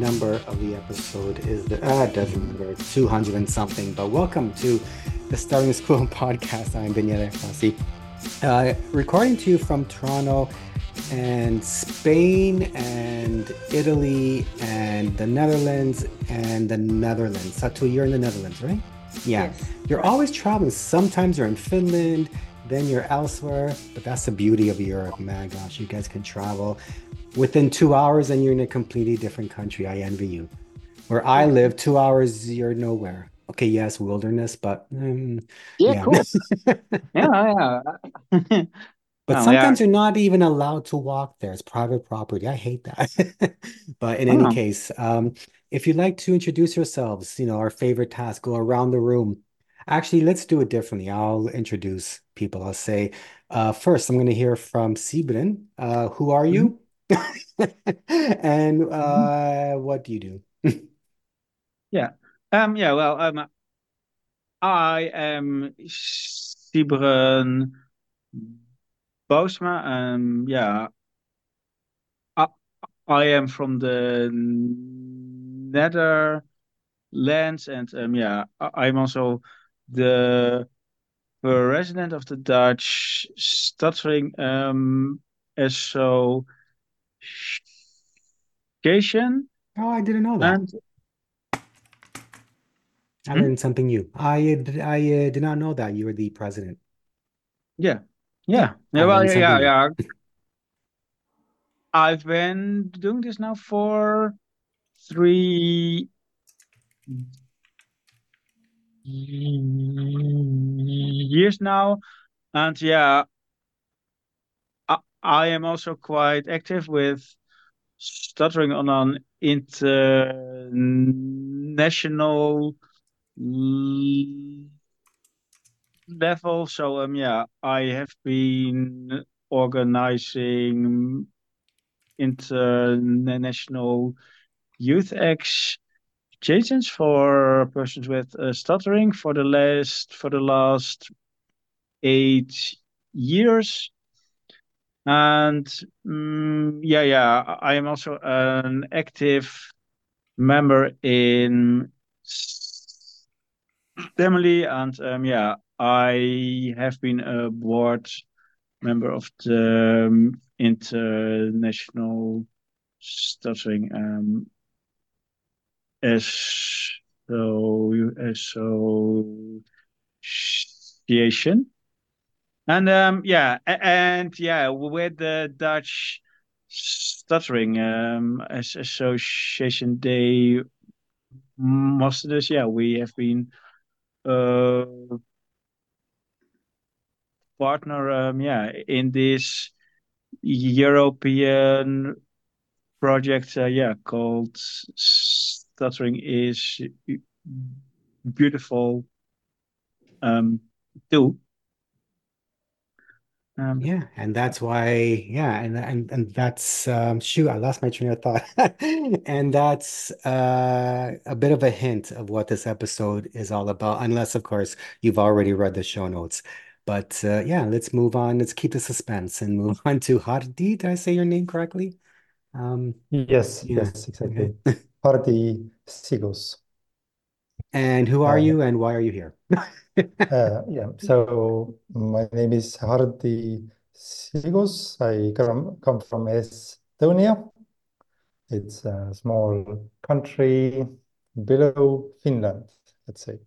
number of the episode is the uh, doesn't matter, it's 200 and something. But welcome to the Stuttering is Cool podcast. I'm Daniele Rossi. Uh, recording to you from Toronto and Spain and Italy and the Netherlands and the Netherlands. Satu, you're in the Netherlands, right? Yeah. Yes. You're always traveling. Sometimes you're in Finland, then you're elsewhere. But that's the beauty of Europe. My gosh, you guys can travel within two hours and you're in a completely different country. I envy you. Where I live, two hours, you're nowhere. Okay, yes, wilderness, but um, Yeah, Yeah. cool. yeah, yeah. But Oh, sometimes you're not even allowed to walk there. It's private property. I hate that. But in any Oh. case, um, if you'd like to introduce yourselves, you know, our favorite task, go around the room. Actually, let's do it differently. I'll introduce people. I'll say, uh, first, I'm going to hear from Sibren. Uh, who are you? And uh, what do you do? Yeah. Um, yeah, well, um, I am Sibren Boosma. Um, yeah, I, I am from the Netherlands, and um, yeah, I, I'm also the resident of the Dutch Stuttering um Association, Oh, I didn't know that. and I Hmm? learned something new. I I uh, did not know that you were the president. yeah, yeah, yeah. Well, yeah, yeah, new. yeah. I've been doing this now for three years now, and yeah, I, am also quite active with stuttering on an international level. So um, yeah, I have been organizing international youth exchanges for persons with uh, stuttering for the last for the last eight years. And mm, yeah, yeah, I am also an active member in Stamily, and um, yeah, I have been a board member of the um, International Stuttering um, Asso- Association. And um, yeah, and yeah, with the Dutch Stuttering um, As- Association, they mustered us. Yeah, we have been uh, partner. Um, yeah, in this European project. Uh, yeah, called Stuttering is beautiful. Um, too. Um, Yeah, and that's why, yeah, and and and that's um shoot, I lost my train of thought. And that's uh a bit of a hint of what this episode is all about, unless of course you've already read the show notes. But uh yeah, let's move on. Let's keep the suspense and move on to Hardi. Did I say your name correctly? Um, Yes, yeah, yes, exactly. okay. Hardi Sigos. And who are Uh, you and why are you here? uh, yeah, so my name is Hardi Sigos. I come, come from Estonia. It's a small country below Finland, let's say.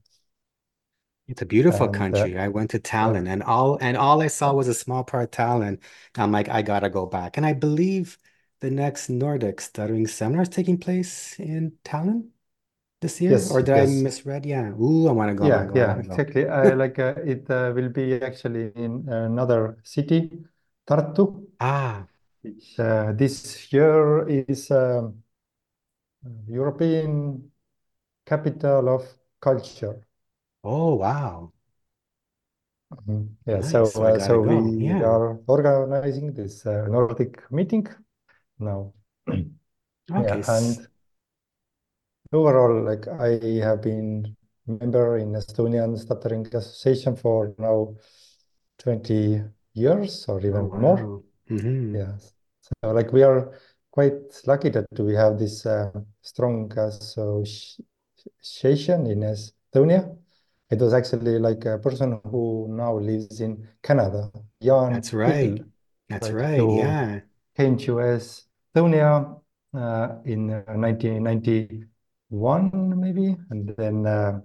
It's a beautiful And uh, country. I went to Tallinn and all and all I saw was a small part of Tallinn. I'm like, I gotta go back. And I believe the next Nordic Stuttering Seminar is taking place in Tallinn this year. yes, Or did I misread? Yeah. Ooh, I wanna go, Yeah, go, yeah, go. exactly. Uh, like uh, it uh, will be actually in another city, Tartu, Ah, which uh, this year is um, European capital of culture. oh wow. Mhm. Yeah, Nice. so So uh, so go. we Yeah. are organizing this uh, Nordic meeting now. Okay. Yeah, and overall, like I have been member in Estonian Stuttering Association for now 20 years or oh, even oh, wow. more. Mm-hmm. Yes. So like we are quite lucky that we have this uh, strong association in Estonia. It was actually like a person who now lives in Canada. Jan That's right. Hill, That's right. right. Yeah. Came to Estonia uh, in uh, 1990 one maybe, and then uh,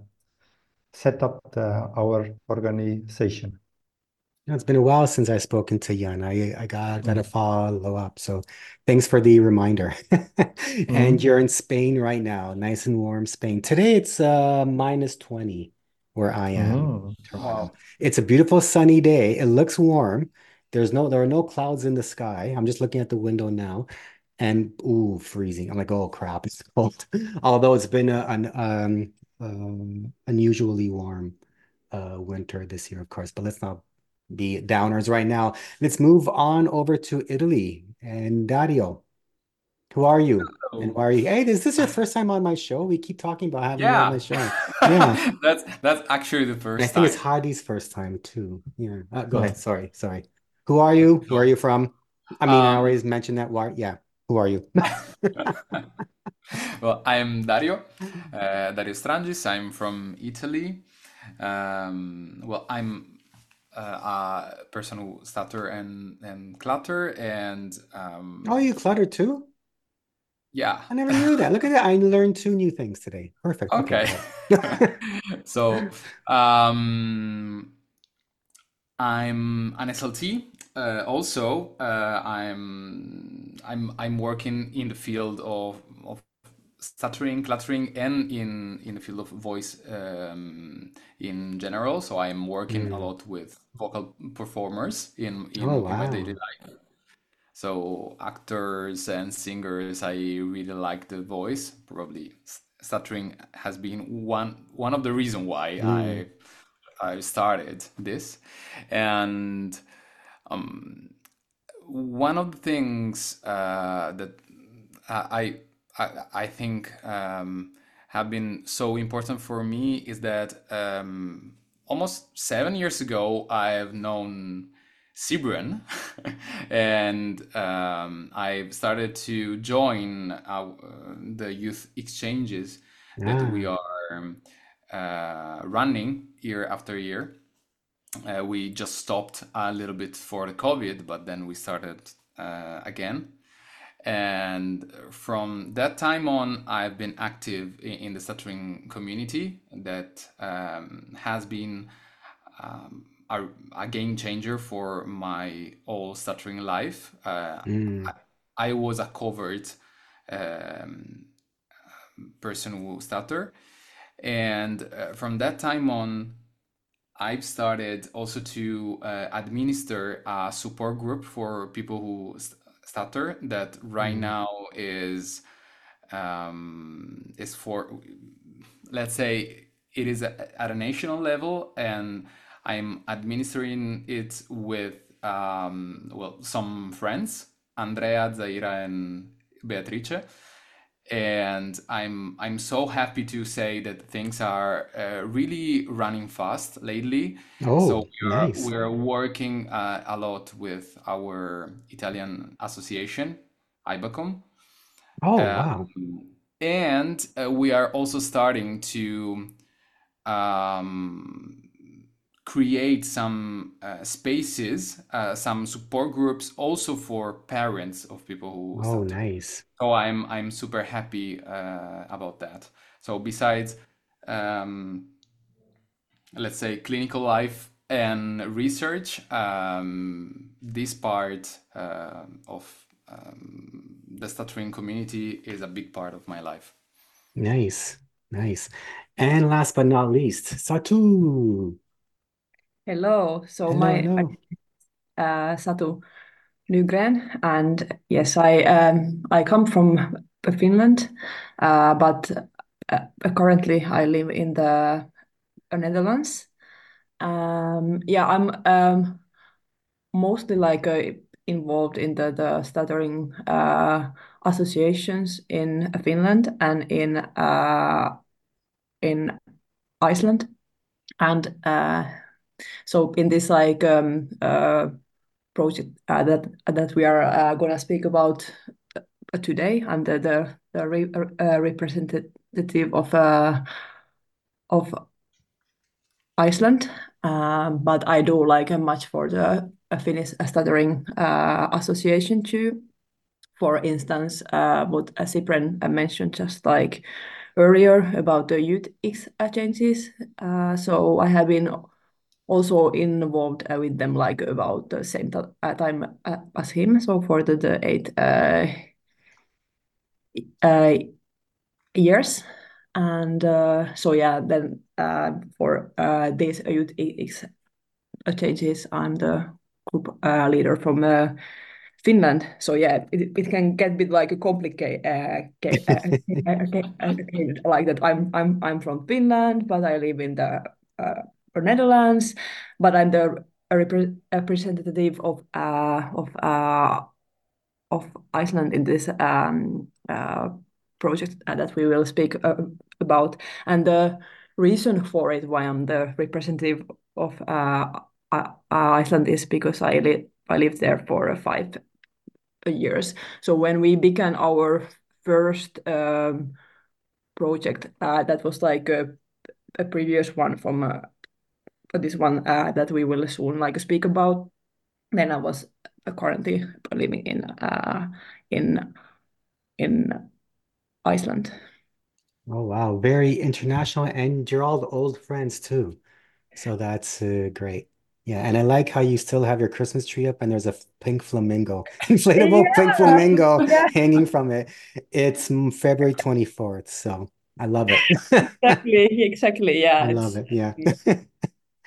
set up our organization. It's been a while since I've spoken to Jan. I, I got mm. a follow up. So thanks for the reminder. mm. And mm-hmm. you're in Spain right now, nice and warm Spain. Today it's uh, minus 20 where I am. Oh. Wow. It's a beautiful sunny day. It looks warm. There's no there are no clouds in the sky. I'm just looking at the window now and ooh, freezing. I'm like, oh crap, it's cold. Although it's been a, an um um unusually warm uh winter this year, of course, but let's not be downers right now. Let's move on over to Italy. And Dario, who are you? And why are you? Hey, is this your first time on my show? We keep talking about having you on my show. Yeah. that's that's actually the And I first think it's time. Hardi's first time too. Yeah. Uh, go Mm. ahead. Sorry. Sorry. Who are you? Where are you from? I mean, I um, always mentioned that. Why? Yeah. Who are you? well, I'm Dario, uh, Dario Strangis. I'm from Italy. Um, well, I'm uh, a person who stutter and and clutter, and um, Oh, you clutter too? yeah. I never knew that. Look at that. I learned two new things today. Perfect. Okay, Okay. So, um, I'm an SLT. Uh, also, uh, I'm I'm I'm working in the field of of stuttering, cluttering, and in in the field of voice um, in general. So I'm working a Mm. lot with vocal performers in Oh, in in my daily wow. life. So actors and singers, I really like the voice. Probably stuttering has been one one of the reason why Mm. I I started this, and um, one of the things uh, that I I I think um, have been so important for me is that um, almost seven years ago I've known Sibren, and um, I've started to join our, the youth exchanges that we Ah. are uh, running year after year. Uh, we just stopped a little bit for the COVID, but then we started uh, again. And from that time on, I've been active in, the stuttering community that um, has been um, a, a game changer for my whole stuttering life. Uh, Mm. I, I was a covered um, person who stutter, and uh, from that time on, I've started also to uh, administer a support group for people who st- stutter that right Mm. now is um, is for let's say it is a, at a national level and I'm administering it with um, well some friends Andrea, Zaira and Beatrice and I'm I'm so happy to say that things are uh, really running fast lately. So Oh, we are nice. we are working uh, a lot with our Italian association, IBACOM, Oh, wow. um, and uh, we are also starting to um, create some uh, spaces, uh, some support groups, also for parents of people who Oh, stutter. nice. So I'm I'm super happy uh, about that. So besides, um, let's say clinical life and research, um, this part uh, of um, the stuttering community is a big part of my life. Nice. Nice. And last but not least, Satu. Hello. So Hello, my hello. uh, Satu Nygren, and yes, I um, I come from Finland, uh, but uh, currently I live in the Netherlands. Um, yeah, I'm um, mostly like uh, involved in the the stuttering uh, associations in Finland and in uh, in Iceland, and uh, so in this like um, uh, project uh, that that we are uh, gonna speak about today. I'm the the, the re, uh, representative of uh, of Iceland, um, but I do like much for the Finnish Stuttering uh, Association too. For instance, uh, what Sibren mentioned just like earlier about the youth exchanges. Uh, so I have been also involved uh, with them like about the same uh, time uh, as him. So for the, the eight uh, uh, years. And uh, so yeah, then for these youth exchanges, I'm the group leader from Finland. So yeah, it, it can get a bit like a complicated, uh, like that. I'm I'm I'm from Finland, but I live in the uh, Netherlands, but I'm the representative of uh, of uh, of Iceland in this um, uh, project uh, that we will speak uh, about. And the reason for it, why I'm the representative of uh, Iceland, is because I li I lived there for five years. So when we began our first um, project, that was like a, a previous one from this one uh, that we will soon like speak about. Then I was currently living in uh, in in Iceland. Oh wow, very international, and you're all old friends too. So that's uh, great. Yeah, and I like how you still have your Christmas tree up and there's a pink flamingo, inflatable yeah. pink flamingo yeah. hanging from it. It's February 24th, so I love it. exactly, exactly. Yeah. I love it. Yeah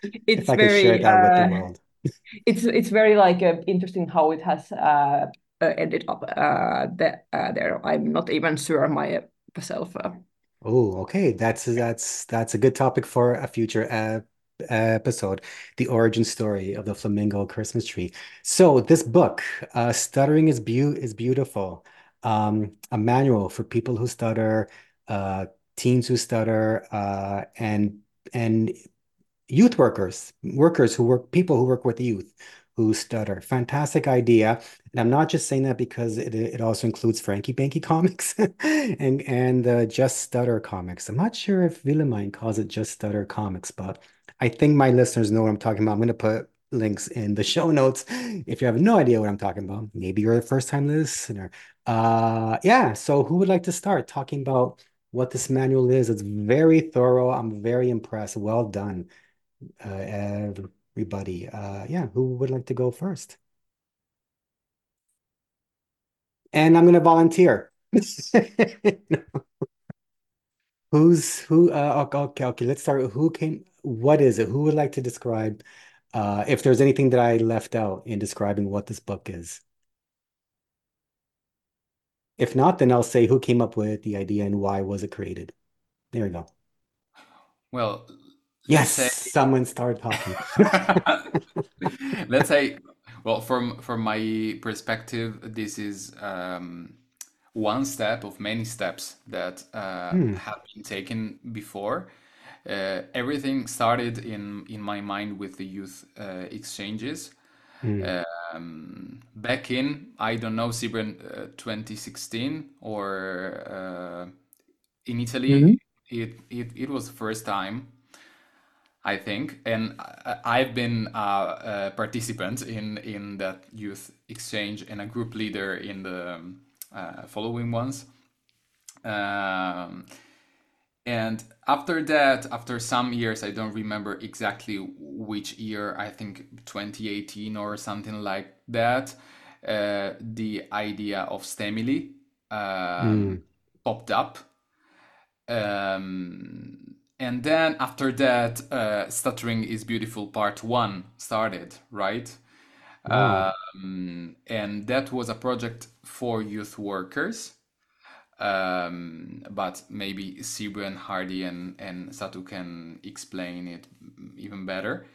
it's very uh, it's it's very like uh, interesting how it has uh, uh ended up uh, the, uh, there. I'm not even sure myself. Oh, okay. That's that's that's a good topic for a future episode, the origin story of the flamingo Christmas tree. So this book, "Stuttering is Beau is Beautiful," um, a manual for people who stutter, teens who stutter, and and youth workers, workers who work, people who work with youth who stutter. Fantastic idea. And I'm not just saying that because it, it also includes Franky Banky comics and and uh, Just Stutter comics. I'm not sure if Willemijn calls it Just Stutter comics, but I think my listeners know what I'm talking about. I'm going to put links in the show notes if you have no idea what I'm talking about. Maybe you're a first time listener. Uh, yeah. So who would like to start talking about what this manual is? It's very thorough. I'm very impressed. Well done uh, everybody. Uh, yeah, who would like to go first? And I'm going to volunteer. Who's who? Uh, okay, okay. Let's start. Who came? What is it? Who would like to describe? Uh, if there's anything that I left out in describing what this book is. If not, then I'll say who came up with the idea and why was it created. There we go. Well, Yes, say, someone started talking. let's say, well, from from my perspective, this is um, one step of many steps that uh, hmm. have been taken before. Uh, everything started in in my mind with the youth uh, exchanges. Hmm. Um, back in I don't know, Sibren, uh, 2016 or uh, in Italy, mm-hmm. it, it it was the first time I think, and I've been a, a, participant in in that youth exchange and a group leader in the um, uh, following ones. Um, and after that, after some years, I don't remember exactly which year. I think 2018 or something like that. Uh, the idea of Stamily um, mm. popped up. Um, and then after that uh, stuttering is beautiful part one started right wow. um, and that was a project for youth workers um, but maybe Sibu and Hardi and, and Satu can explain it even better.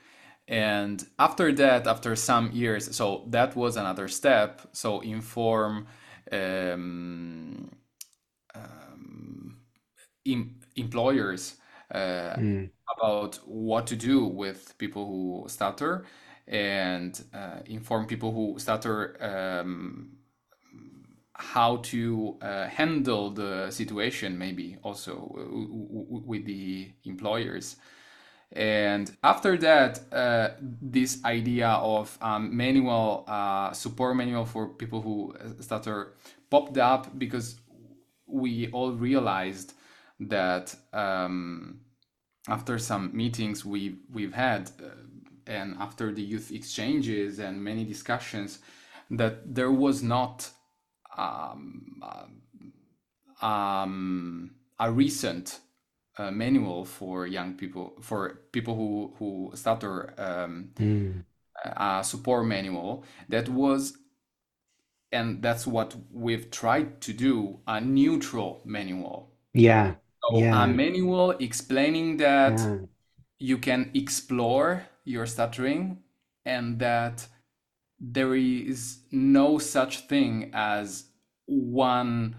And after that, after some years, so that was another step. So inform um, um, em- employers mm. about what to do with people who stutter and uh, inform people who stutter um, how to uh, handle the situation, maybe also with the employers. And after that, uh, this idea of um, manual uh, support manual for people who stutter popped up because we all realized that um, after some meetings we we've had uh, and after the youth exchanges and many discussions that there was not um, uh, um, a recent uh, manual for young people for people who who stutter um, mm. a support manual that was and that's what we've tried to do a neutral manual yeah so yeah. a manual explaining that yeah. you can explore your stuttering and that there is no such thing as one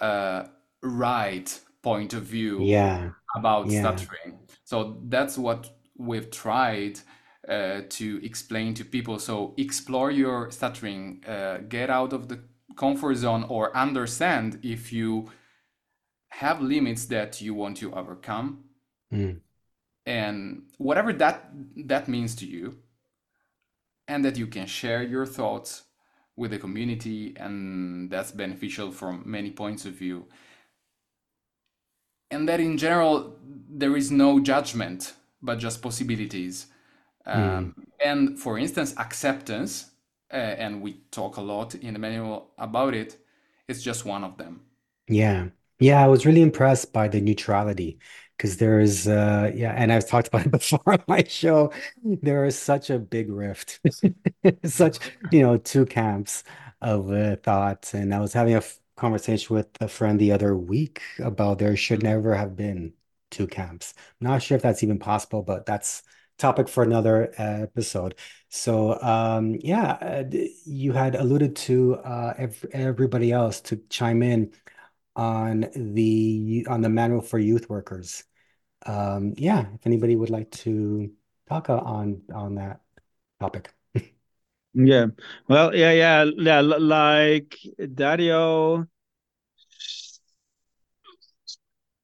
uh, right point of view yeah. about yeah. stuttering. So that's what we've tried uh, to explain to people. So explore your stuttering, uh, get out of the comfort zone, or understand if you have limits that you want to overcome, mm. and whatever that that means to you and that you can share your thoughts with the community and that's beneficial from many points of view. And that in general there is no judgment but just possibilities. Mm. um, and for instance acceptance uh, and we talk a lot in the manual about it it's just one of them. Yeah yeah i was really impressed by the neutrality because there is uh yeah and i've talked about it before on my show. There is such a big rift such you know two camps of uh, thoughts and i was having a conversation with a friend the other week about there should never have been two camps. I'm not sure if that's even possible but that's topic for another episode. So um yeah uh, you had alluded to uh ev everybody else to chime in on the on the manual for youth workers um, yeah, if anybody would like to talk on on that topic. Yeah. Well, yeah, yeah, yeah. Like Dario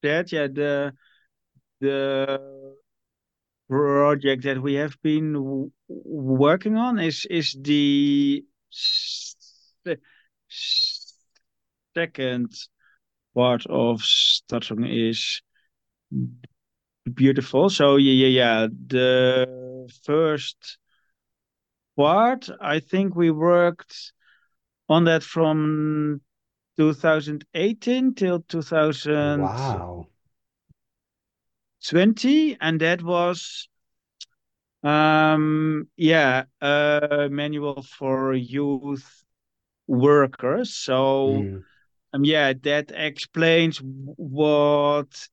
said, yeah, the the project that we have been working on is is the second part of stuttering is beautiful. So yeah, yeah, yeah. The first part, I think we worked on that from 2018 till 2020, wow. and that was um yeah a manual for youth workers so mm. Um yeah that explains what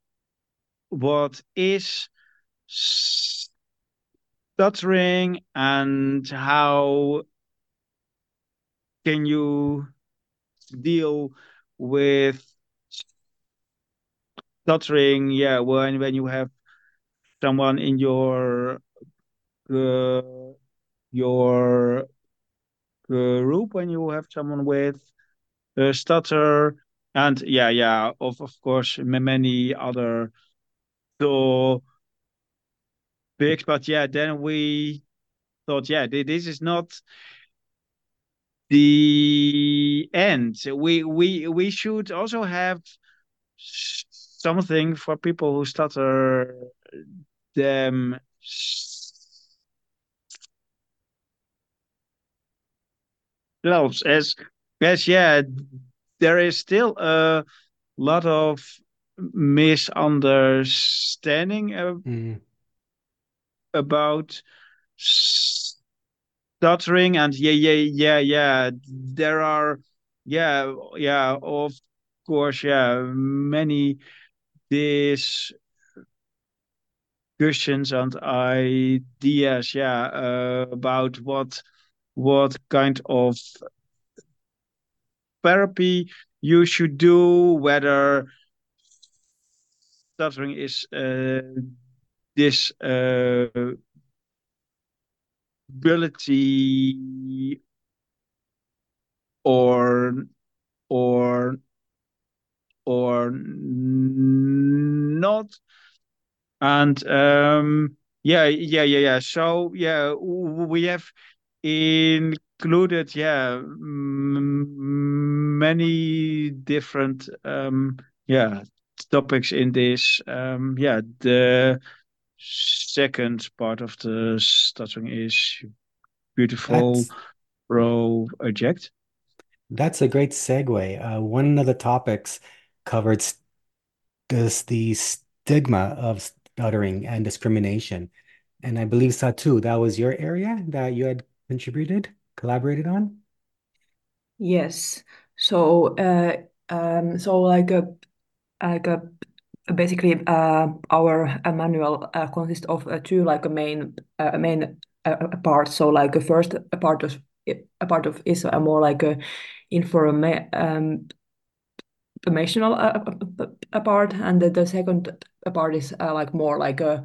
what is stuttering and how can you deal with stuttering yeah when when you have someone in your uh, your group when you have someone with Uh, stutter and yeah yeah of of course many other so big. But yeah, then we thought, yeah, this is not the end. We we we should also have something for people who stutter them themselves as as yeah there is still a lot of misunderstanding uh, mm. about stuttering and yeah yeah yeah yeah there are yeah yeah of course yeah many discussions and ideas yeah uh, about what what kind of therapy you should do whether stuttering is uh, this uh, ability or or or not. And um, yeah, yeah, yeah, yeah. So yeah, we have included yeah many different um, yeah topics in this um, yeah the second part of the stuttering is beautiful That's, row eject. that's a great segue. Uh, one of the topics covered s- this the stigma of stuttering and discrimination. And I believe Satu, that was your area that you had contributed, collaborated on? Yes. So, uh, um, so like a like a basically uh, our uh, manual uh, consists of uh, two like a main uh, main parts. So like a first a part of a part of is a more like a informa um, informational a part, and the, the second part is like more like a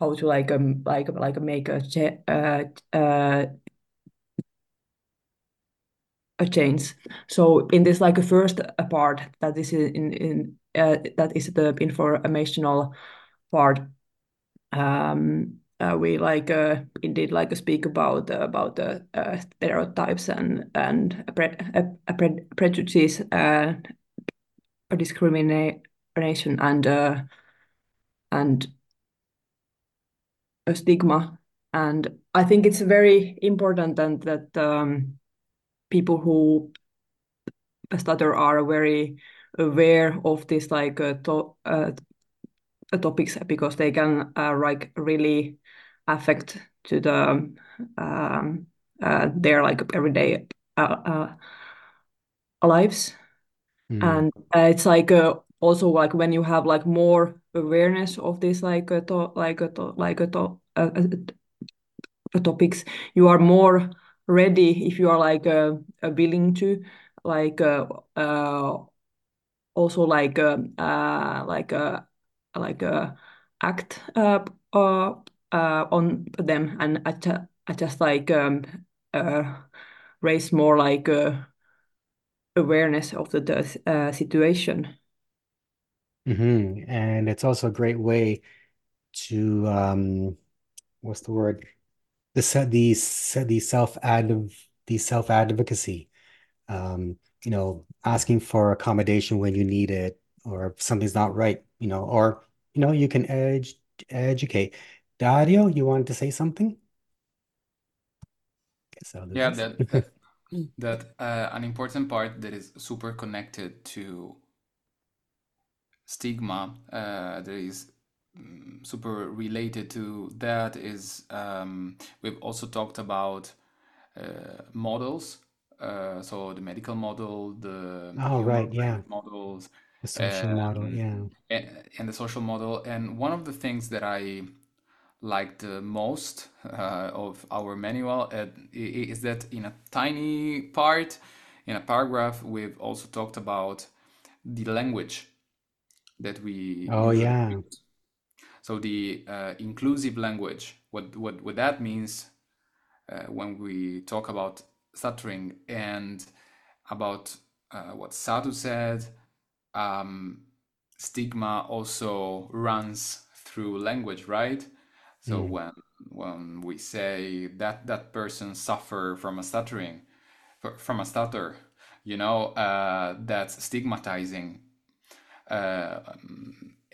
how to like um like like make a uh, uh, a change. So in this like a first part that is in in uh, that is the informational part. Um, uh, we like uh, indeed like speak about uh, about the uh, stereotypes and and pre pre prejudices, uh, discrimination and uh, and a stigma. And I think it's very important and that um, people who stutter are very aware of this like uh, to uh, topics because they can uh, like really affect to the um, uh, their like everyday uh, uh, lives Hmm. and uh, it's like uh, also like when you have like more awareness of this like uh, to like uh, to like uh, to uh, uh, topics you are more ready if you are like uh, uh, willing to like uh, uh, also like uh, uh, like uh, like uh, act uh, uh, uh, on them and I, ju I just like um, uh, raise more like uh, awareness of the, the uh, situation. hmm And it's also a great way to um, what's the word? The the the self the self advocacy. Um, you know, asking for accommodation when you need it, or if something's not right, you know, or you know, you can edge educate. Dario, you wanted to say something? Yeah, that that that uh, an important part that is super connected to stigma uh, that is super related to that is um, we've also talked about uh, models. Uh, so the medical model, the Oh, right, yeah. models, The social model, yeah. um, a- and the social model. And one of the things that I like the most uh, of our manual uh, is that in a tiny part, in a paragraph, we've also talked about the language that we Oh, yeah. use. So the uh, inclusive language, what, what, what that means uh, when we talk about stuttering and about uh, what Satu said, um, stigma also runs through language, right? So Mm. when when we say that that person suffer from a stuttering, from a stutter, you know, uh, that's stigmatizing. Uh,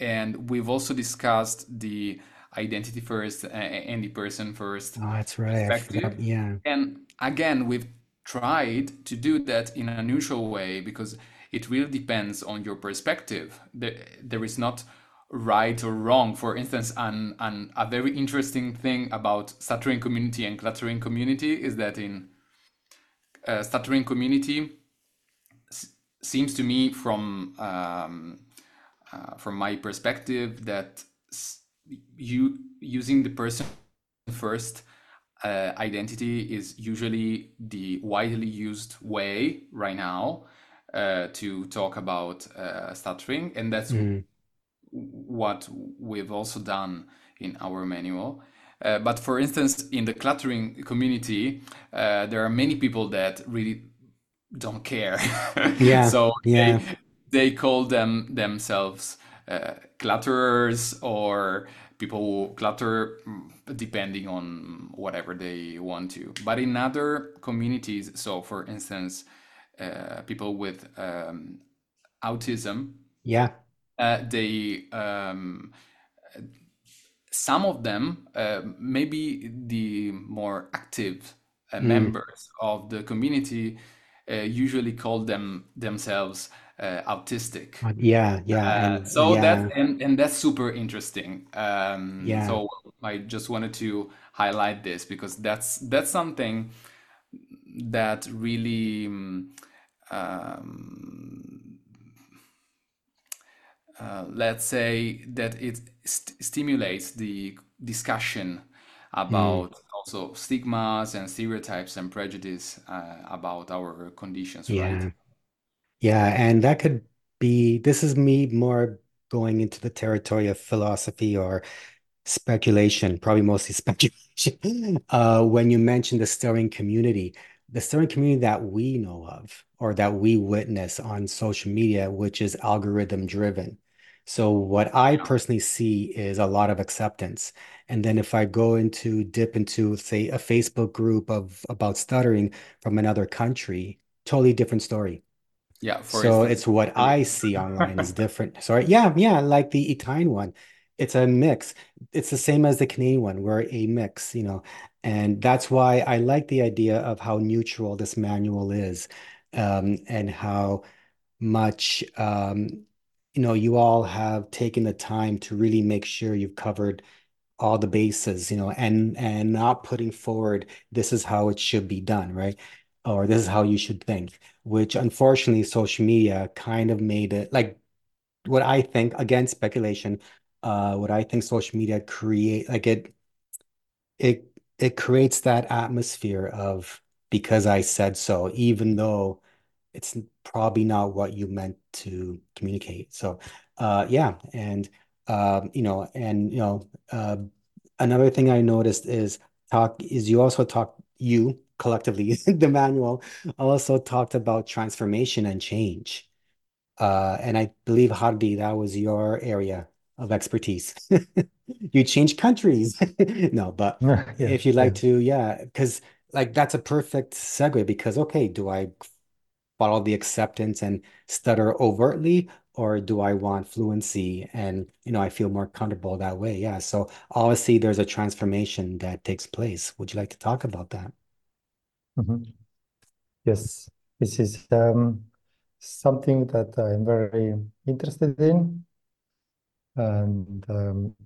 and we've also discussed the identity first a- and the person first Oh, that's right. Perspective. Yeah. And again, we've tried to do that in an unusual way because it really depends on your perspective. There, there is not right or wrong. For instance, an, an, a very interesting thing about stuttering community and cluttering community is that in uh, stuttering community s- seems to me from um, uh, from my perspective that you using the person first uh, identity is usually the widely used way right now uh, to talk about uh, stuttering, and that's Mm. what we've also done in our manual. Uh, but for instance, in the cluttering community, uh, there are many people that really don't care. Yeah, so yeah, they call them themselves uh, clutterers or people who clutter mm, depending on whatever they want to. But in other communities, so for instance, uh, people with um, autism, yeah. uh, they um, some of them, uh, maybe the more active uh, Mm. members of the community, uh, usually call them themselves uh, autistic. Uh, Yeah, yeah, Uh, and so yeah, that and and that's super interesting. Um, yeah, so I just wanted to highlight this because that's that's something that really mm, um, uh, let's say that it st stimulates the discussion mm, about also stigmas and stereotypes and prejudice uh, about our conditions, right? Yeah. And that could be, this is me more going into the territory of philosophy or Speculation, probably mostly speculation. Uh, when you mentioned the stirring community, the stirring community that we know of or that we witness on social media, which is algorithm driven. So what I personally see is a lot of acceptance. And then if I go into dip into, say, a Facebook group of about stuttering from another country, totally different story. Yeah, for So instance. it's what I see online is different. Sorry. Yeah, yeah, like the Italian one. It's a mix. It's the same as the Canadian one. We're a mix, you know. And that's why I like the idea of how neutral this manual is, um, and how much um, you know, you all have taken the time to really make sure you've covered all the bases, you know, and and not putting forward this is how it should be done, right? Or this is how you should think, which unfortunately social media kind of made it like what I think, again, speculation, uh, what I think social media create like it it it creates that atmosphere of because I said so, even though it's probably not what you meant to communicate. So, uh, yeah, and um, you know, and you know, uh, another thing I noticed is talk is you also talk you collectively the manual also talked about transformation and change. Uh, and I believe Hardi, that was your area of expertise. You change countries. No, but Yeah, if you'd like yeah. to, yeah, because like that's a perfect segue because okay, do I follow the acceptance and stutter overtly, or do I want fluency and you know I feel more comfortable that way? Yeah. So obviously there's a transformation that takes place. Would you like to talk about that? Mhm. Yes, this is um, something that I'm very interested in. And um,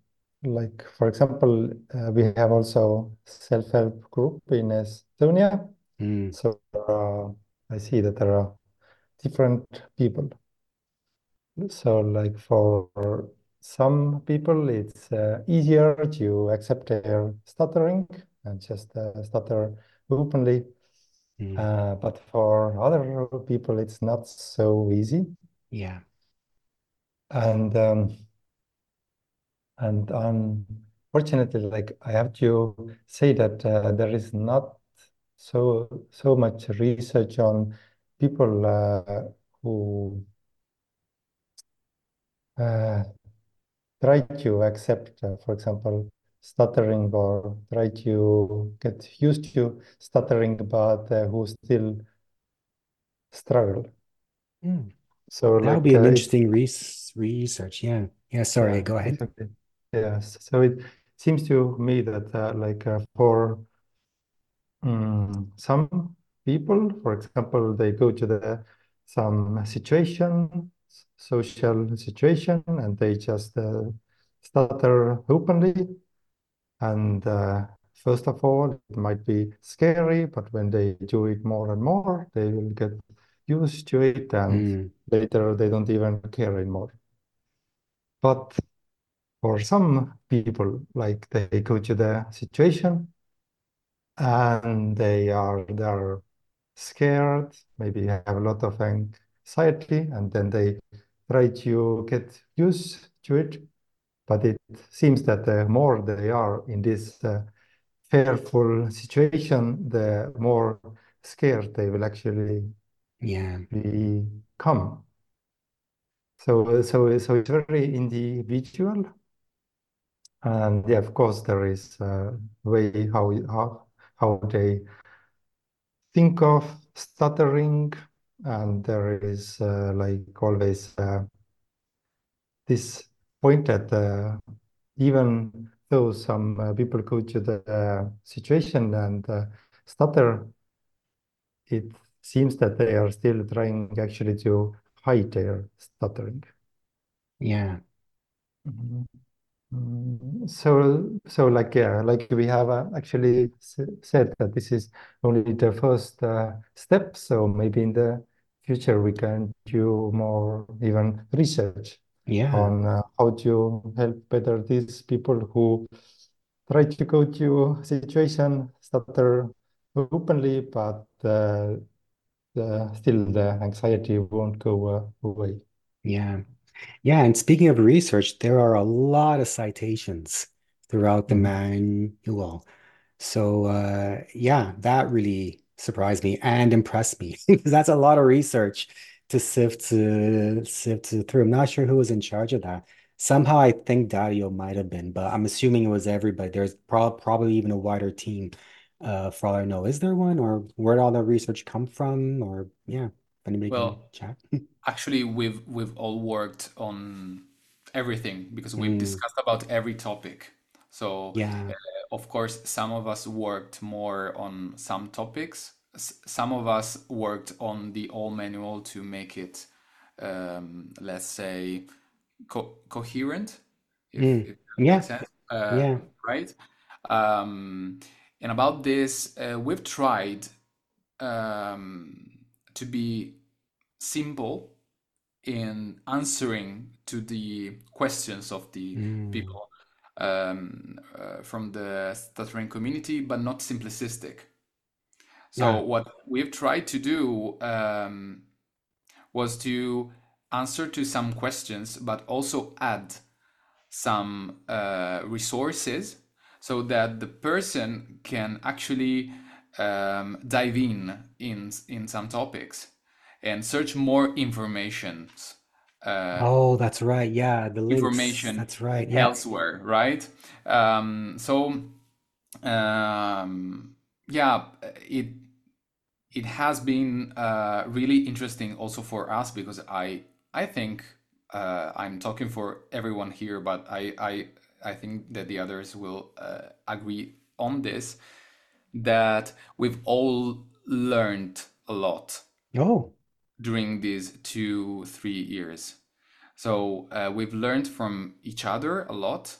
like, for example, uh, we have also self-help group in Estonia. Mm, So uh, I see that there are different people. So like for some people, it's uh, easier to accept their stuttering and just uh, stutter openly. Mm, Uh, but for other people, it's not so easy. yeah. And um, and unfortunately, like I have to say that uh, there is not so so much research on people uh, who uh, try to accept, uh, for example, stuttering or try to get used to stuttering, but uh, who still struggle. Mm. So That would like be an uh, interesting res research. Yeah. Yeah, sorry, yeah, go ahead. exactly. Yes. So it seems to me that uh, like uh, for mm, some people, for example, they go to the some situation, social situation, and they just uh, stutter openly. And uh, first of all, it might be scary, but when they do it more and more, they will get used to it, and Mm, later they don't even care anymore. But for some people, like they go to the situation and they are they're scared, maybe have a lot of anxiety, and then they try to get used to it. But it seems that the more they are in this uh, fearful situation, the more scared they will actually Yeah. we come. So so so it's very individual. And yeah, of course, there is a way how how how they think of stuttering, and there is uh, like always uh, this point that uh, even though some uh, people go to the uh, situation and uh, stutter, it seems that they are still trying actually to hide their stuttering. Yeah. Mm, so, so like yeah, like we have uh, actually said that this is only the first uh, step. So maybe in the future we can do more even research Yeah. on uh, how to help better these people who try to go to situation stutter openly, but uh, the, still the anxiety won't go uh, away. Yeah. Yeah, and speaking of research, there are a lot of citations throughout the Mhm. manual. So uh yeah, that really surprised me and impressed me because that's a lot of research to sift to sift to through. I'm not sure who was in charge of that. Somehow I think Dario might have been, but I'm assuming it was everybody. There's prob probably even a wider team, uh, for all I know. Is there one, or where did all the research come from? Or yeah, if anybody can Well, chat. actually, we've we've all worked on everything because we've Mm, discussed about every topic. So, yeah. uh, of course, some of us worked more on some topics. Some of us worked on the all manual to make it, um, let's say, co coherent, if Mm, if that yeah. makes sense, uh, Yeah. right? Um, and about this, uh, we've tried um, to be simple in answering to the questions of the Mm, people um, uh, from the stuttering community, but not simplicistic. So yeah. what we've tried to do um, was to answer to some questions, but also add some uh, resources so that the person can actually um, dive in in in some topics and search more information uh, Oh, that's right. Yeah, the links. information That's right. Yeah. elsewhere, right? Um, so um, yeah, it it has been uh, really interesting also for us because I I think uh, I'm talking for everyone here, but I I I think that the others will uh, agree on this that we've all learned a lot Oh, during these two three years. So uh, we've learned from each other a lot,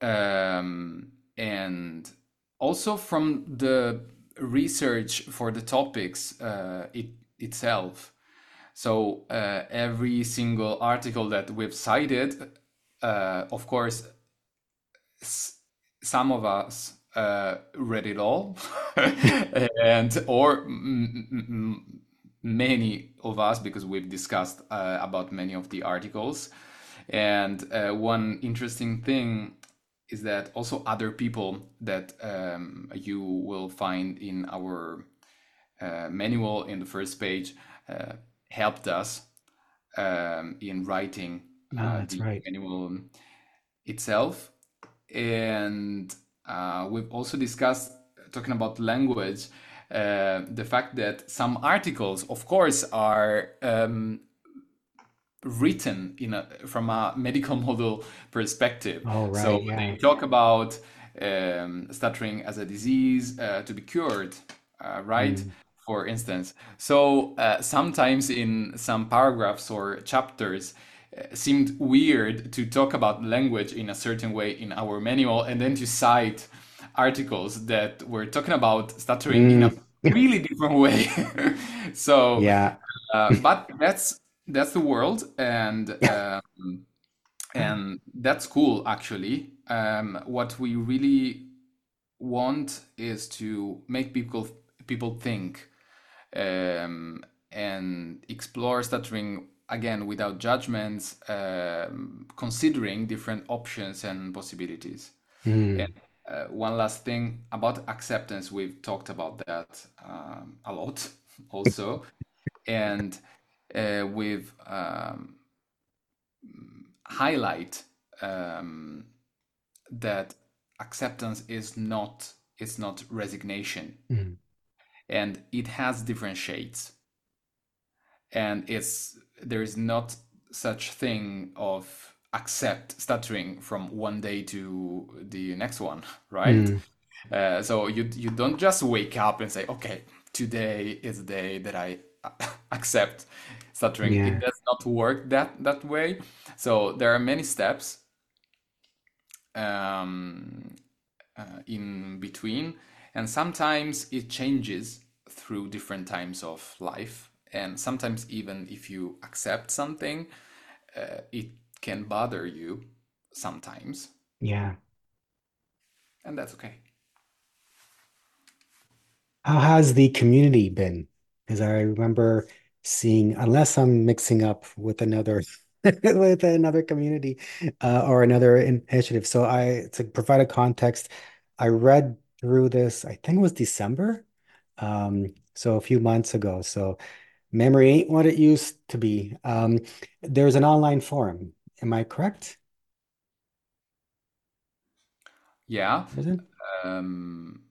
um, and also from the research for the topics uh, it itself. So uh, every single article that we've cited, uh, of course, s- some of us uh, read it all, and or m- m- many of us because we've discussed uh, about many of the articles. And uh, one interesting thing is that also other people that um, you will find in our uh, manual in the first page uh, helped us um, in writing ah, uh, that's the right. manual itself. And uh, we've also discussed, talking about language, uh, the fact that some articles, of course, are um, written in a, from a medical model perspective. Oh, So right. they talk about um, stuttering as a disease uh, to be cured, uh, right? Mm, For instance. So uh, sometimes in some paragraphs or chapters, uh, seemed weird to talk about language in a certain way in our manual and then to cite articles that were talking about stuttering in a mm. really different way. So, Yeah. uh, but that's that's the world, and um, and that's cool actually. Um, what we really want is to make people people think um, and explore stuttering again without judgments, um, considering different options and possibilities. Mm, And uh, one last thing about acceptance, we've talked about that um, a lot also. and uh, with um, highlight um, that acceptance is not it's not resignation Mhm. and it has different shades and it's there is not such thing of accept stuttering from one day to the next one right Mm. uh, so you you don't just wake up and say okay today is the day that i accept stuttering Yeah. it does not work that that way so there are many steps um, uh, in between, and sometimes it changes through different times of life. And sometimes, even if you accept something, uh, it can bother you sometimes, Yeah. and that's okay. How has the community been? Because I remember seeing, unless I'm mixing up with another with another community uh, or another initiative. So I to provide a context, I read through this, I think it was December. Um, so a few months ago. So memory ain't what it used to be. Um, there's an online forum. Am I correct? Yeah. Um,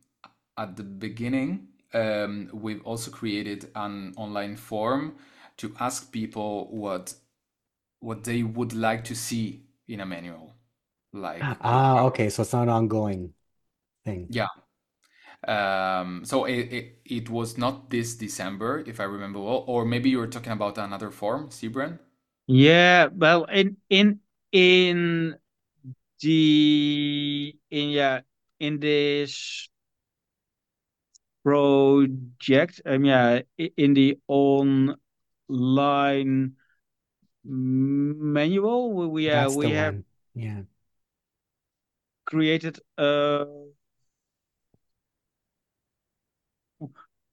at the beginning, um, we've also created an online forum to ask people what what they would like to see in a manual. Like, Ah, okay. So it's not an ongoing thing. yeah. Um, so it, it it was not this December, if I remember well, or maybe you were talking about another form, Sibren? Yeah, well, in in in the in yeah in this project, um, yeah, in the online manual, we uh, That's we have one. Yeah. created a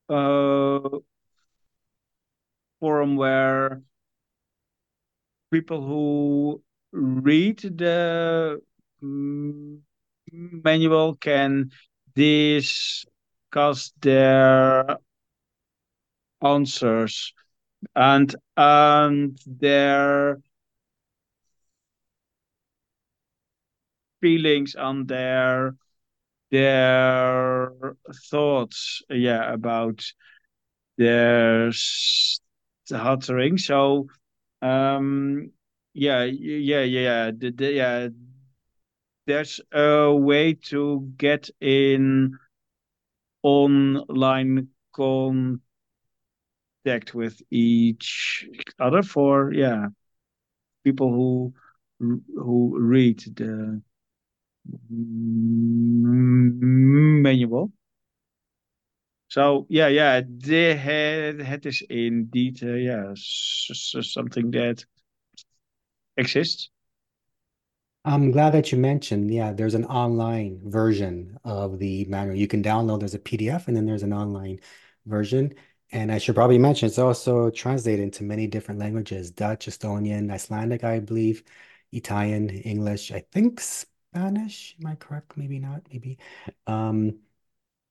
a forum where people who read the mm, manual can discuss their answers and and their feelings and their their thoughts yeah about their stuttering. So um yeah yeah yeah the, the, yeah there's a way to get in online contact with each other for yeah people who who read the manual. So yeah, yeah, they had het is indeed uh, yeah something that exists. I'm glad that you mentioned, yeah, there's an online version of the manual. You can download, there's a PDF, and then there's an online version. And I should probably mention it's also translated into many different languages, Dutch, Estonian, Icelandic, I believe, Italian, English, I think Spanish. Am I correct? Maybe not, maybe. Um,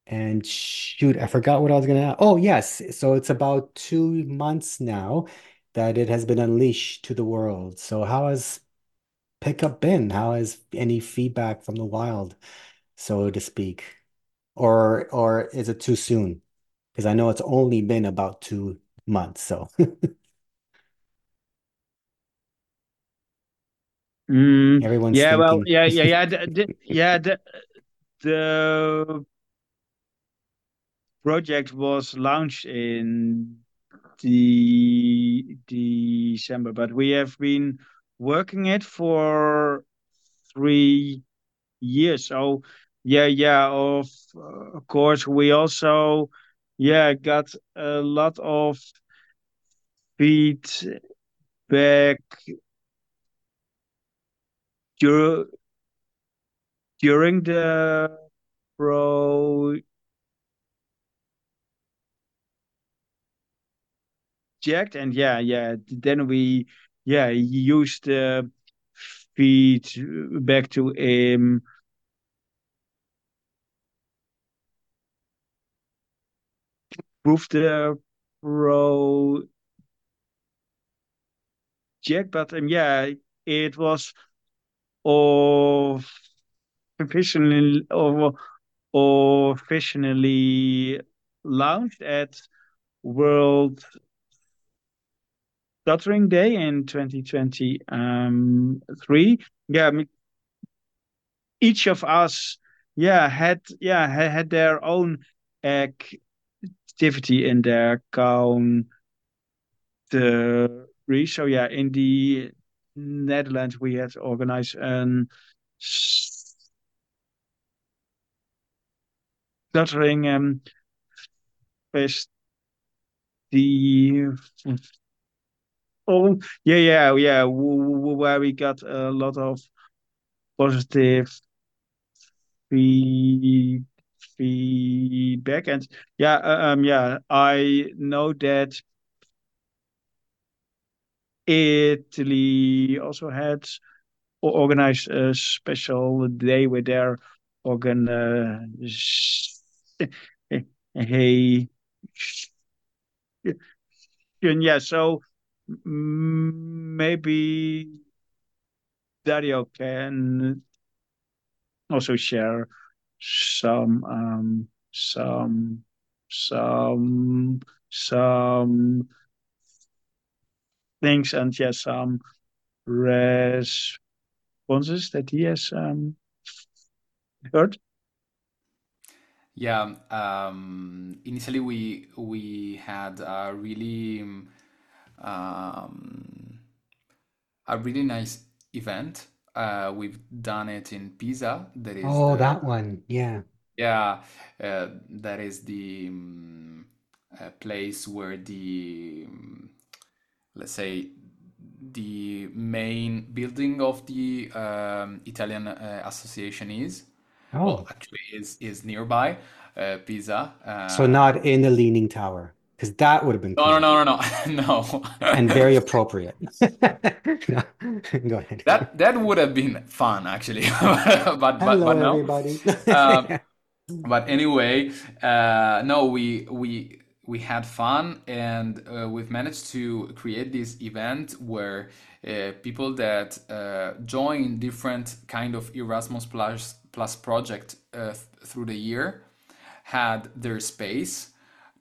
and shoot, I forgot what I was gonna. Oh, yes. So it's about two months now that it has been unleashed to the world. So how has pickup been? How has any feedback from the wild, so to speak? Or or is it too soon? Because I know it's only been about two months, so Mm, everyone's yeah, well, yeah, yeah, yeah, the, the, yeah, the the project was launched in the December, but we have been working it for three years. So yeah, yeah, of uh, of course we also yeah got a lot of feedback dur during the project, and yeah, yeah, then we yeah used the feedback to um prove the project Jack, but um, yeah, it was of officially or officially launched at World Stuttering Day in 2023. Um, yeah, each of us, yeah, had yeah had, their own activity in their country. So yeah, in the Netherlands, we had organized an stuttering um. Oh yeah yeah yeah where we got a lot of positive feed, feedback and yeah uh, um yeah I know that Italy also had organized a special day with their organ Hey, yeah. So maybe Dario can also share some um some some some things and yes some responses that he has um heard. Yeah um initially we we had a really um a really nice event uh, we've done it in Pisa. That is Oh, the that one. Yeah. yeah, uh, that is the um, uh, place where the um, let's say the main building of the um, Italian uh, Association is. Well, Oh, actually, is is nearby uh, Pisa. so Uh, not in the Leaning Tower, because that would have been no, no, cool no, no, no, and very appropriate. No, go ahead. That that would have been fun actually, but but Hello, but no. everybody. Um, but anyway, uh, no, we we we had fun and uh, we've managed to create this event where uh, people that uh, join different kind of Erasmus plus plus project uh, th- through the year had their space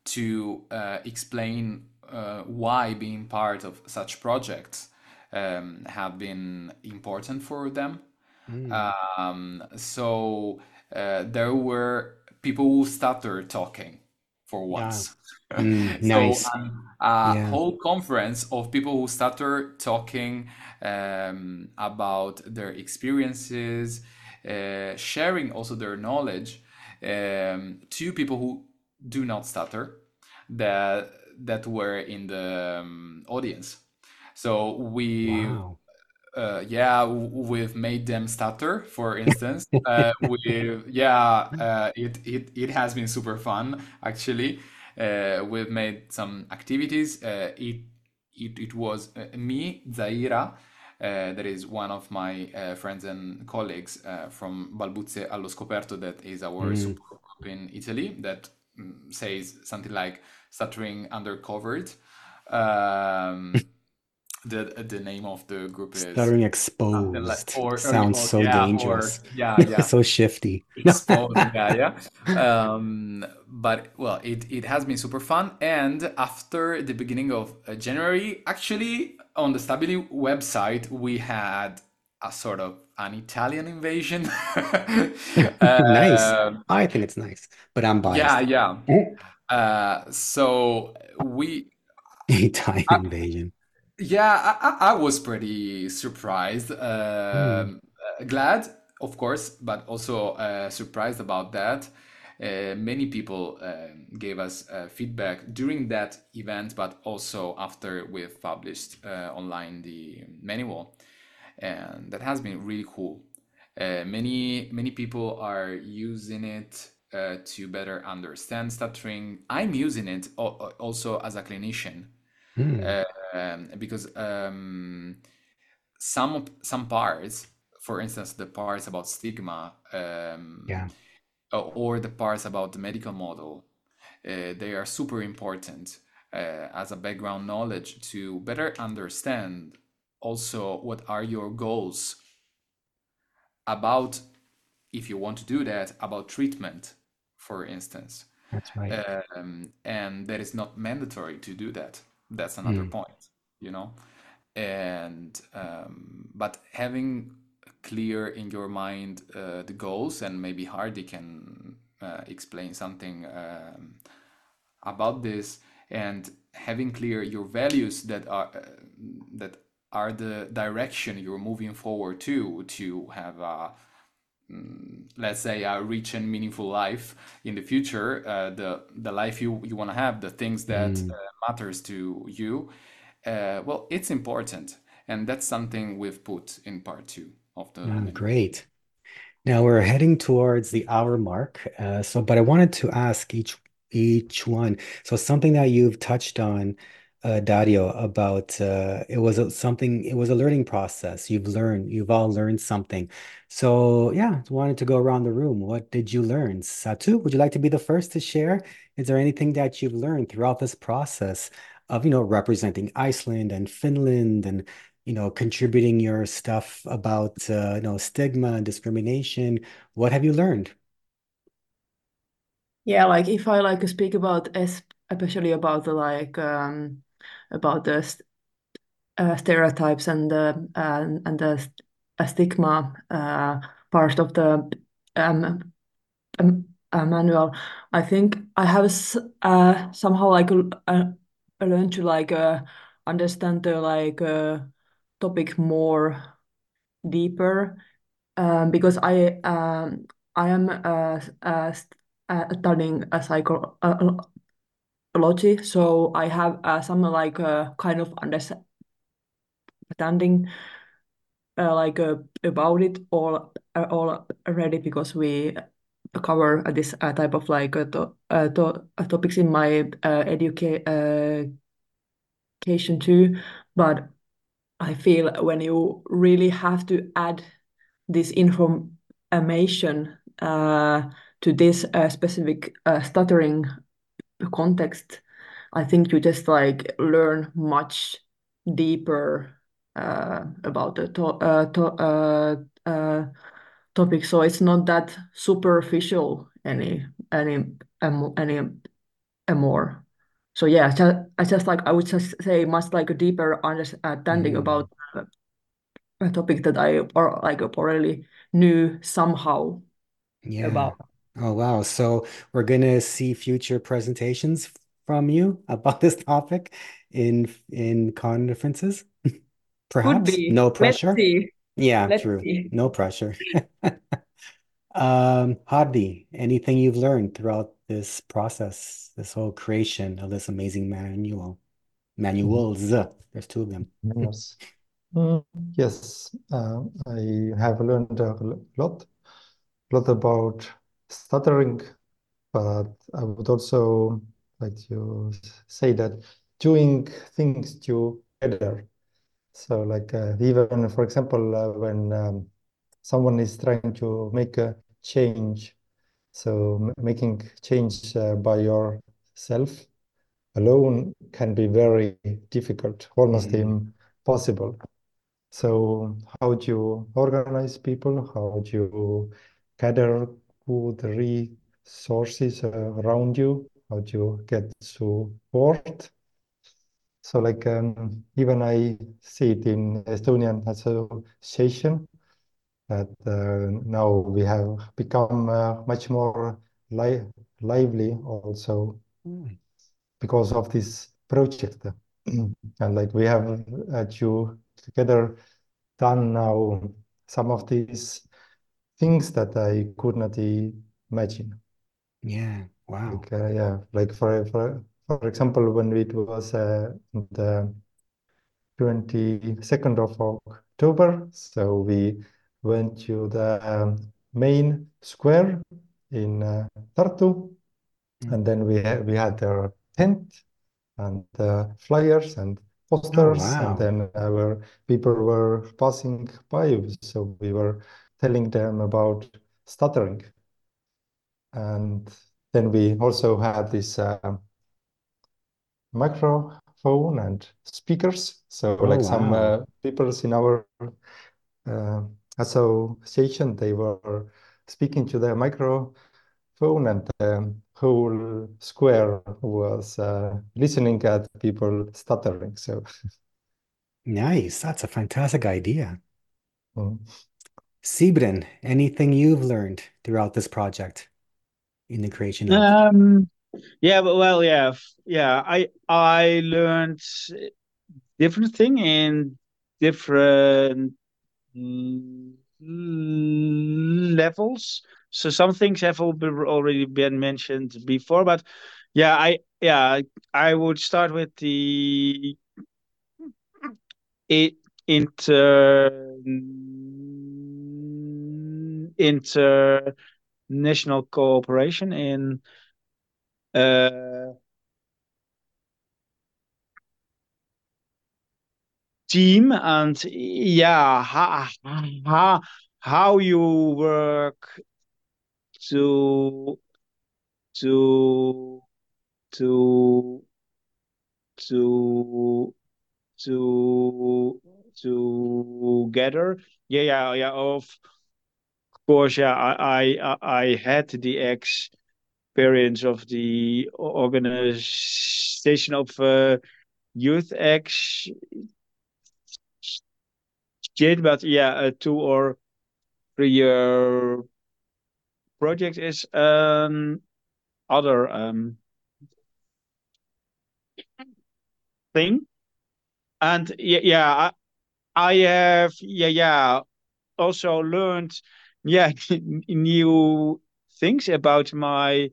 to uh, explain uh, why being part of such projects um, have been important for them. Mm, Um, so uh, there were people who started talking for yeah. once. Mm, So nice. um, a Yeah. whole conference of people who started talking um, about their experiences, uh, sharing also their knowledge um, to people who do not stutter that that were in the um, audience. So we Wow. uh, yeah, we've made them stutter, for instance. Uh, we yeah, uh, it, it it has been super fun actually. Uh, we've made some activities. Uh, it it it was uh, me, Zaira, uh, that is one of my uh, friends and colleagues uh, from Balbuzie allo Scoperto, that is our Mm, subgroup in Italy that says something like stuttering undercovered. Um, the the name of the group is stuttering something like exposed or, or sounds or so yeah or dangerous. yeah yeah So shifty. exposed yeah yeah um but well it it has been super fun and after the beginning of uh, January actually on the Stamily website we had a sort of an Italian invasion Nice. um I think it's nice, but I'm yeah biased. yeah uh so we Italian I, invasion. Yeah, I, I was pretty surprised. Hmm. Um, uh, glad, of course, but also uh, surprised about that. Uh, many people um, gave us uh, feedback during that event, but also after we've published uh, online the manual, and that has been really cool. Uh, many many people are using it uh, to better understand stuttering. I'm using it also as a clinician Hmm. um, because um, some some parts, for instance, the parts about stigma um, Yeah. or or the parts about the medical model, uh, they are super important uh, as a background knowledge to better understand also what are your goals about if you want to do that about treatment for instance That's right. um, and that is not mandatory to do that that's another Mm. point you know and um, but having clear in your mind uh, the goals and maybe Hardi can uh, explain something um, about this and having clear your values that are uh, that are the direction you're moving forward to to have a mm, let's say a rich and meaningful life in the future uh, the the life you you want to have the things that Mm. uh, matters to you uh, well it's important and that's something we've put in part two of the Ah, great. Now we're heading towards the hour mark. Uh, so, but I wanted to ask each each one. So something that you've touched on, uh, Dario, about uh, it was a, something. It was a learning process. You've learned. You've all learned something. So yeah, wanted to go around the room. What did you learn? Satu, would you like to be the first to share? Is there anything that you've learned throughout this process of, you know, representing Iceland and Finland and you know, contributing your stuff about, uh, you know, stigma and discrimination. What have you learned? Yeah, like if I like speak about especially about the like um about the uh, stereotypes and the uh, and the st uh, stigma uh, part of the um, um uh, manual, I think I have uh, somehow like uh, learned to like uh, understand the like uh, topic more deeper um, because I um, I am uh, uh, uh, studying a psychology, so I have uh, some like uh, kind of understanding uh, like uh, about it all uh, all already because we cover this uh, type of like uh, to, uh, to, topics in my educa education too, but I feel when you really have to add this information to this specific stuttering context, I think you just like learn much deeper uh, about the to uh, to uh, uh, topic. So it's not that superficial any any um, any more. So yeah, just, I just like I would just say much like a deeper understanding Mm. about uh, a topic that I or like already knew somehow Yeah. about. Oh, wow. So we're gonna see future presentations from you about this topic in in conferences, Could perhaps. be. No Let's pressure. see. Yeah, Let's true. see. No pressure. Um, Hardi, anything you've learned throughout this process, this whole creation of this amazing manual, manuals, there's two of them. Yes. Mm, yes, uh, I have learned a lot, lot about stuttering, but I would also like to say that doing things together. So, like uh, even for example, uh, when um, someone is trying to make a change, so making change uh, by yourself alone can be very difficult, almost Mm. impossible. So how do you organize people? How do you gather good resources uh, around you? How do you get support? So like um, even I see it in Estonian Association that uh, now we have become uh, much more li lively also Mm. because of this project. And like we have to together done now some of these things that I could not imagine. Yeah, wow. Like uh, yeah, like for for for example, when it was uh, the 22nd of October, so we went to the um, main square in uh, Tartu, Mm. and then we had we had our tent and uh, flyers and Oh, posters, and then our people were passing by, so we were telling them about stuttering. And then we also had this uh, microphone and speakers. So Oh, like some uh, people in our uh, association, they were speaking to the microphone, and the whole square was uh, listening at people stuttering. So Nice. That's a fantastic idea. mm. Sibren, anything you've learned throughout this project in the creation of? Um, yeah, well, yeah, yeah. I I learned different thing in different l- levels. So some things have already been mentioned before, but yeah, I yeah I would start with the it inter international cooperation in uh, team and yeah how, how how you work to to to to to together yeah yeah yeah of course yeah I I I had the experience of the organization of uh, youth exchange but yeah a two or three year project is um other um thing. And yeah yeah I, I have yeah yeah also learned yeah new things about my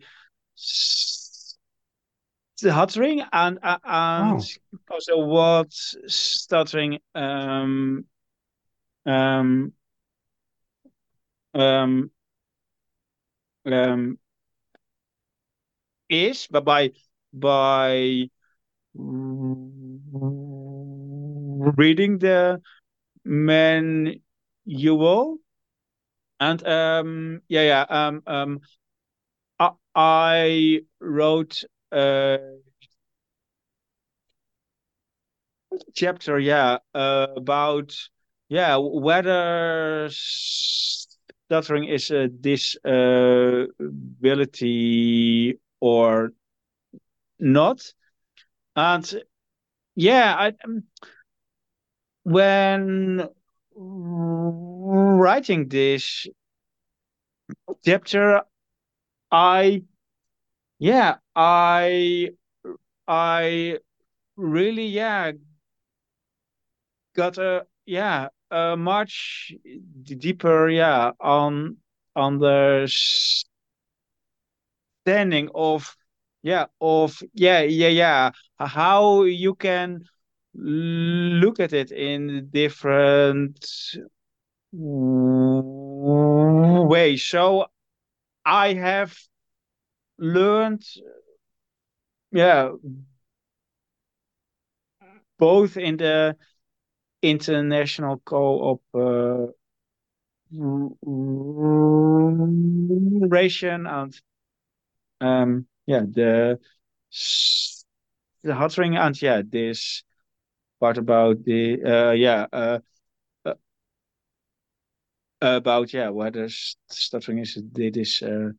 stuttering and uh, and Oh, also what stuttering um um um um is but by by reading the manual and um yeah yeah um um I, I wrote a chapter yeah uh, about yeah whether stuttering is a disability or not. And yeah I um, when writing this chapter I yeah I I really yeah got a yeah a much deeper yeah on understanding of yeah of yeah yeah yeah how you can look at it in different ways so I have learned yeah both in the international cooperation and um yeah the the stuttering and yeah this part about the uh yeah uh, uh about yeah whether s- stuttering is a disability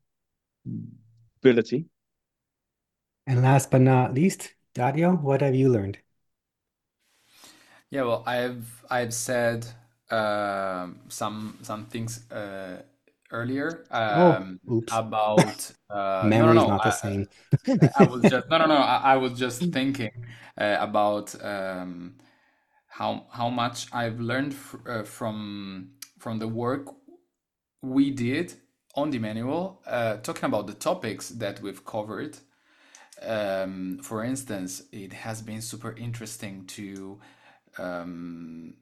and last but not least, Dario, what have you learned? Yeah, well, I've I've said um, some some things uh, earlier Oh, um, oops. about uh, no no no not the I, same. I was just no no no I, I was just thinking uh, about um, how how much I've learned fr uh, from from the work we did on the manual, uh, talking about the topics that we've covered. Um, for instance, it has been super interesting to um,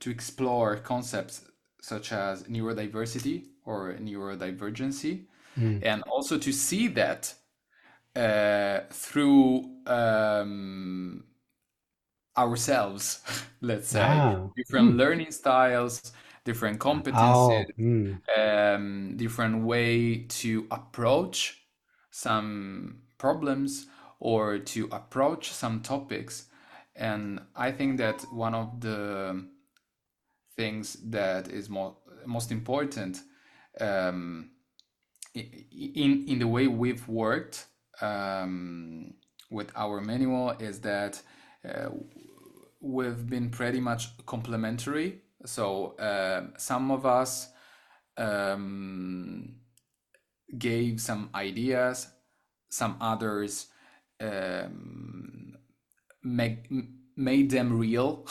to explore concepts such as neurodiversity or neurodivergency, Mm. and also to see that uh, through um, ourselves, let's say, Ah, different hmm. learning styles, different Oh, competencies, mm. um, different way to approach some problems or to approach some topics. And I think that one of the things that is more most important um, in in the way we've worked um, with our manual is that uh, we've been pretty much complementary. So uh, some of us um, gave some ideas, some others um, make, made them real,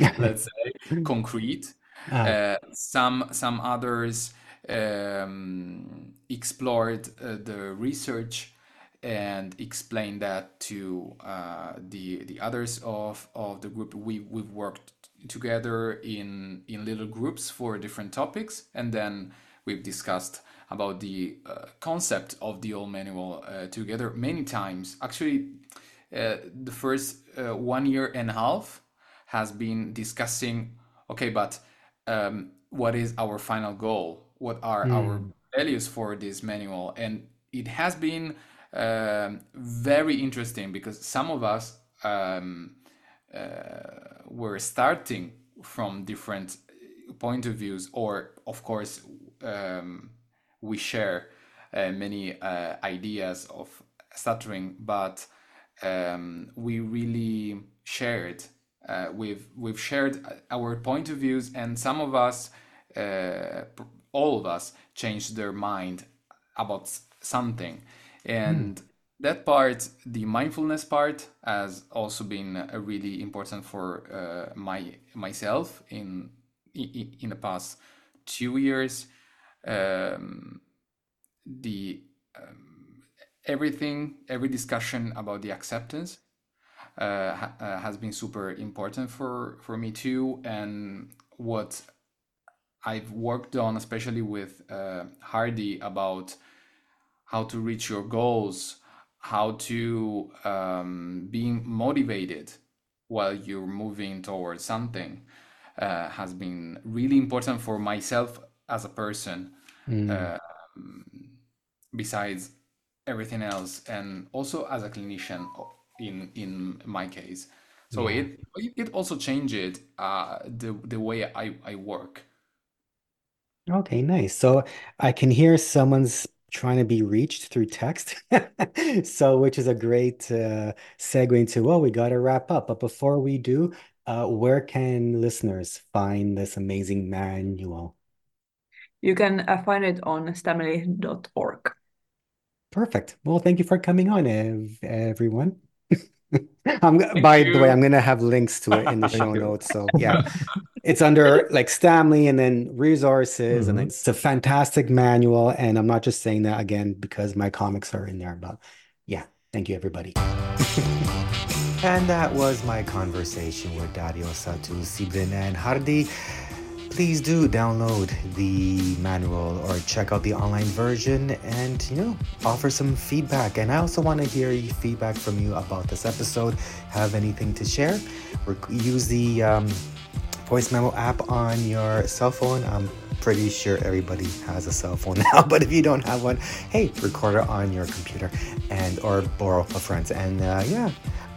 let's say, concrete. Ah. Uh, some some others um, explored uh, the research and explained that to uh, the the others of, of the group. We we've worked together in in little groups for different topics, and then we've discussed about the uh, concept of the old manual uh, together many times. Actually, uh, the first uh, one year and a half has been discussing. Okay, but um, what is our final goal? What are mm. our values for this manual? And it has been um, very interesting because some of us um, uh, were starting from different point of views, or of course, um, we share uh, many uh, ideas of stuttering, but um, we really shared. Uh, we've we've shared our point of views, and some of us, uh, all of us, changed their mind about something and mm. that part the mindfulness part has also been uh, really important for uh, my myself in, in, in the past two years um, the um, everything every discussion about the acceptance ha uh, has been super important for for me too and what I've worked on especially with uh, Hardi about how to reach your goals, how to um, being motivated while you're moving towards something uh, has been really important for myself as a person. Mm. Uh, besides everything else, and also as a clinician in in my case. So yeah. it it also changed uh, the the way I, I work. Okay, nice. So I can hear someone's trying to be reached through text. so, which is a great uh, segue into, well, we got to wrap up. But before we do, uh, where can listeners find this amazing manual? You can uh, find it on stamily.org. Perfect. Well, thank you for coming on, ev- everyone. I'm by you. the way, I'm gonna have links to it in the show notes. So yeah, it's under like Stamily and then resources, mm-hmm. and it's a fantastic manual. And I'm not just saying that again because my comics are in there, but yeah, thank you everybody. and that was my conversation with Dario Satu, Sibren, and Hardi please do download the manual or check out the online version and you know offer some feedback. And i also want to hear feedback from you about this episode. Have anything to share? Use the um, voice memo app on your cell phone. I'm pretty sure everybody has a cell phone now but if you don't have one hey record it on your computer and or borrow a friend's. And uh, yeah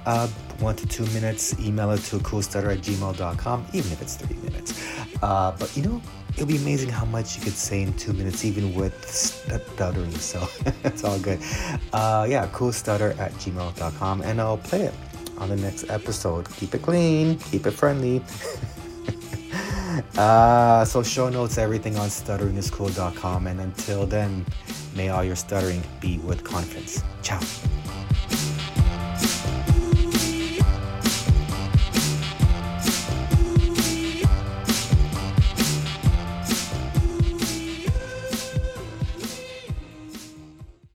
uh, one to two minutes, email it to coolstutter at gmail.com, even if it's 30 minutes. Uh, but you know, it'll be amazing how much you could say in two minutes, even with stuttering. So it's all good. Uh, yeah, coolstutter at gmail.com, and I'll play it on the next episode. Keep it clean, keep it friendly. uh, so show notes, everything on stutteringiscool.com. And until then, may all your stuttering be with confidence. Ciao.